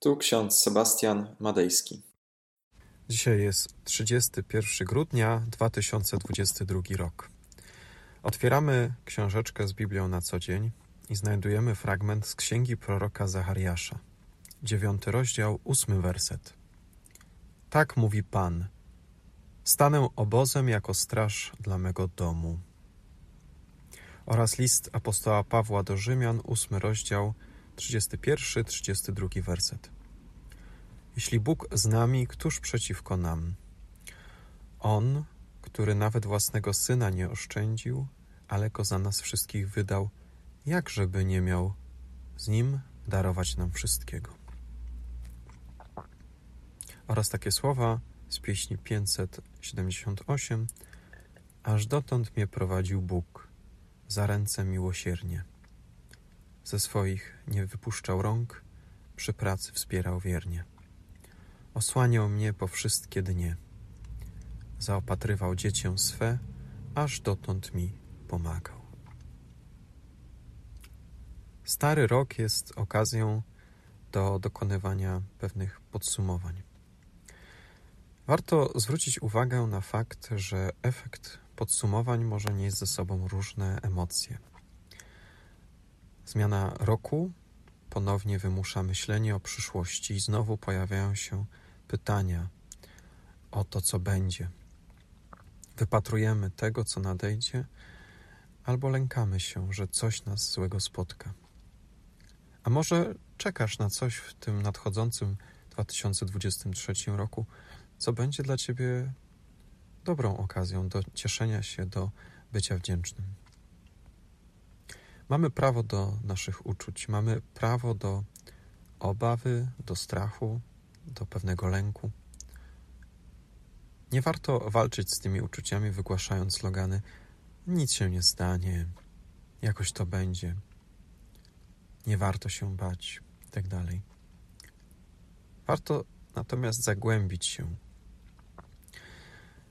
Tu ksiądz Sebastian Madejski. Dzisiaj jest 31 grudnia 2022 rok. Otwieramy książeczkę z Biblią na co dzień i znajdujemy fragment z księgi proroka Zachariasza, dziewiąty rozdział, ósmy werset. Tak mówi Pan: Stanę obozem jako straż dla mego domu. Oraz list apostoła Pawła do Rzymian, ósmy rozdział, 31-32 werset. Jeśli Bóg z nami, któż przeciwko nam? On, który nawet własnego syna nie oszczędził, ale go za nas wszystkich wydał, jakżeby nie miał z nim darować nam wszystkiego. Oraz takie słowa z pieśni 578: Aż dotąd mnie prowadził Bóg, za ręce miłosiernie. Ze swoich nie wypuszczał rąk, przy pracy wspierał wiernie. Osłaniał mnie po wszystkie dnie. Zaopatrywał dziecię swe, aż dotąd mi pomagał. Stary rok jest okazją do dokonywania pewnych podsumowań. Warto zwrócić uwagę na fakt, że efekt podsumowań może nieść ze sobą różne emocje. Zmiana roku ponownie wymusza myślenie o przyszłości i znowu pojawiają się pytania o to, co będzie. Wypatrujemy tego, co nadejdzie, albo lękamy się, że coś nas złego spotka. A może czekasz na coś w tym nadchodzącym 2023 roku, co będzie dla ciebie dobrą okazją do cieszenia się, do bycia wdzięcznym. Mamy prawo do naszych uczuć, mamy prawo do obawy, do strachu, do pewnego lęku. Nie warto walczyć z tymi uczuciami, wygłaszając slogany: Nic się nie stanie, jakoś to będzie, nie warto się bać, itd. Tak warto natomiast zagłębić się.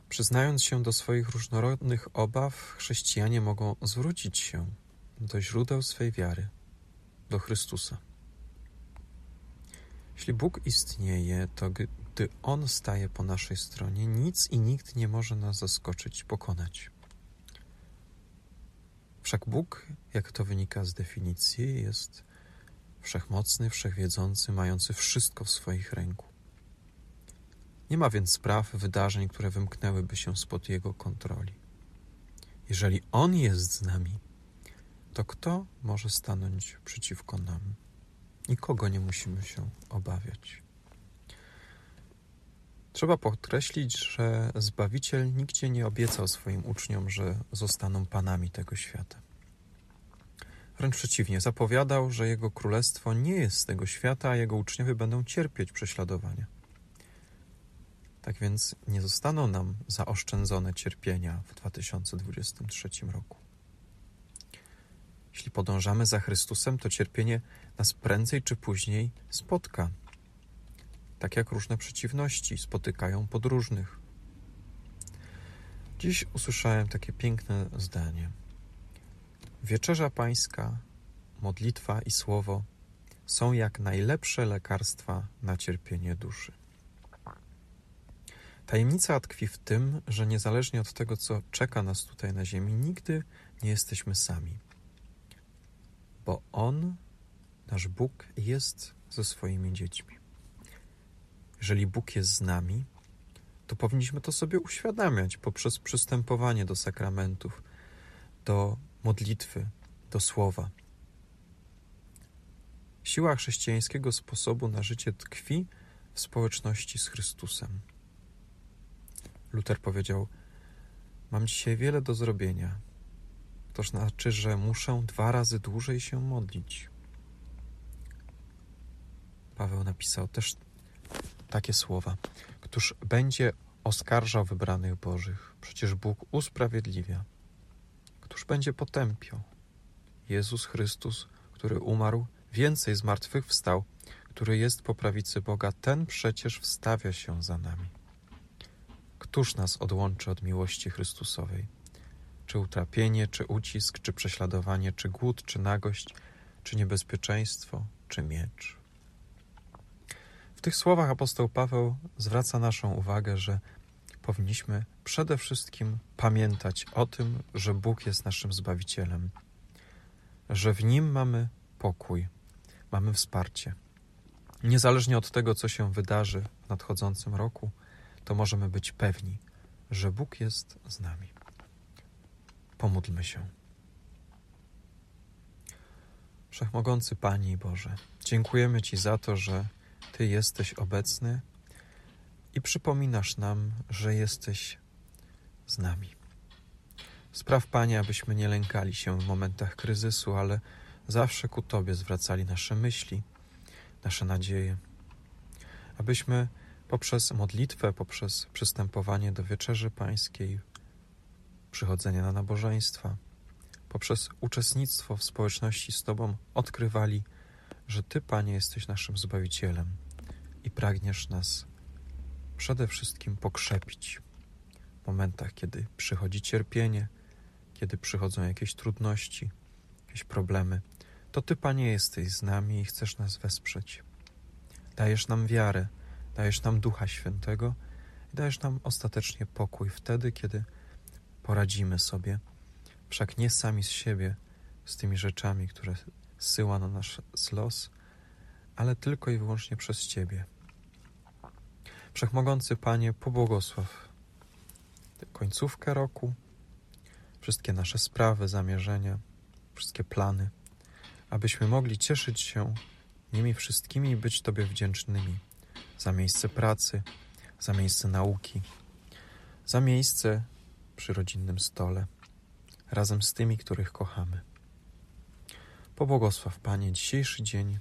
Przyznając się do swoich różnorodnych obaw, chrześcijanie mogą zwrócić się do źródeł swej wiary, do Chrystusa. Jeśli Bóg istnieje, to gdy On staje po naszej stronie, nic i nikt nie może nas zaskoczyć, pokonać. Wszak Bóg, jak to wynika z definicji, jest wszechmocny, wszechwiedzący, mający wszystko w swoich ręku. Nie ma więc spraw, wydarzeń, które wymknęłyby się spod Jego kontroli. Jeżeli On jest z nami, to kto może stanąć przeciwko nam? Nikogo nie musimy się obawiać. Trzeba podkreślić, że Zbawiciel nigdzie nie obiecał swoim uczniom, że zostaną panami tego świata. Wręcz przeciwnie, zapowiadał, że jego królestwo nie jest z tego świata, a jego uczniowie będą cierpieć prześladowania. Tak więc nie zostaną nam zaoszczędzone cierpienia w 2023 roku. Jeśli podążamy za Chrystusem, to cierpienie nas prędzej czy później spotka. Tak jak różne przeciwności spotykają podróżnych. Dziś usłyszałem takie piękne zdanie. Wieczerza Pańska, modlitwa i słowo są jak najlepsze lekarstwa na cierpienie duszy. Tajemnica tkwi w tym, że niezależnie od tego, co czeka nas tutaj na Ziemi, nigdy nie jesteśmy sami bo On, nasz Bóg, jest ze swoimi dziećmi. Jeżeli Bóg jest z nami, to powinniśmy to sobie uświadamiać poprzez przystępowanie do sakramentów, do modlitwy, do słowa. Siła chrześcijańskiego sposobu na życie tkwi w społeczności z Chrystusem. Luther powiedział: Mam dzisiaj wiele do zrobienia, to znaczy, że muszę dwa razy dłużej się modlić. Paweł napisał też takie słowa: Któż będzie oskarżał wybranych Bożych? Przecież Bóg usprawiedliwia. Któż będzie potępiał? Jezus Chrystus, który umarł, więcej zmartwychwstał, który jest po prawicy Boga, ten przecież wstawia się za nami. Któż nas odłączy od miłości Chrystusowej? Czy utrapienie, czy ucisk, czy prześladowanie, czy głód, czy nagość, czy niebezpieczeństwo, czy miecz. W tych słowach apostoł Paweł zwraca naszą uwagę, że powinniśmy przede wszystkim pamiętać o tym, że Bóg jest naszym Zbawicielem, że w Nim mamy pokój, mamy wsparcie. Niezależnie od tego, co się wydarzy w nadchodzącym roku, to możemy być pewni, że Bóg jest z nami. Pomódlmy się. Wszechmogący Panie i Boże, dziękujemy Ci za to, że Ty jesteś obecny i przypominasz nam, że jesteś z nami. Spraw, Panie, abyśmy nie lękali się w momentach kryzysu, ale zawsze ku Tobie zwracali nasze myśli, nasze nadzieje. Abyśmy poprzez modlitwę, poprzez przystępowanie do wieczerzy pańskiej, przychodzenie na nabożeństwa, poprzez uczestnictwo w społeczności z Tobą odkrywali, że Ty, Panie, jesteś naszym Zbawicielem i pragniesz nas przede wszystkim pokrzepić w momentach, kiedy przychodzi cierpienie, kiedy przychodzą jakieś trudności, jakieś problemy. To Ty, Panie, jesteś z nami i chcesz nas wesprzeć. Dajesz nam wiarę, dajesz nam Ducha Świętego i dajesz nam ostatecznie pokój wtedy, kiedy poradzimy sobie, wszak nie sami z siebie, z tymi rzeczami, które syła na nasz los, ale tylko i wyłącznie przez Ciebie. Wszechmogący Panie, pobłogosław końcówkę roku, wszystkie nasze sprawy, zamierzenia, wszystkie plany, abyśmy mogli cieszyć się nimi wszystkimi i być Tobie wdzięcznymi za miejsce pracy, za miejsce nauki, za miejsce przy rodzinnym stole, razem z tymi, których kochamy. Pobłogosław Panie dzisiejszy dzień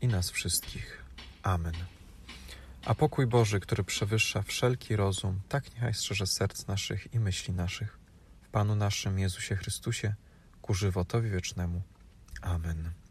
i nas wszystkich. Amen. A pokój Boży, który przewyższa wszelki rozum, tak niechaj strzeże serc naszych i myśli naszych. W Panu naszym Jezusie Chrystusie, ku żywotowi wiecznemu. Amen.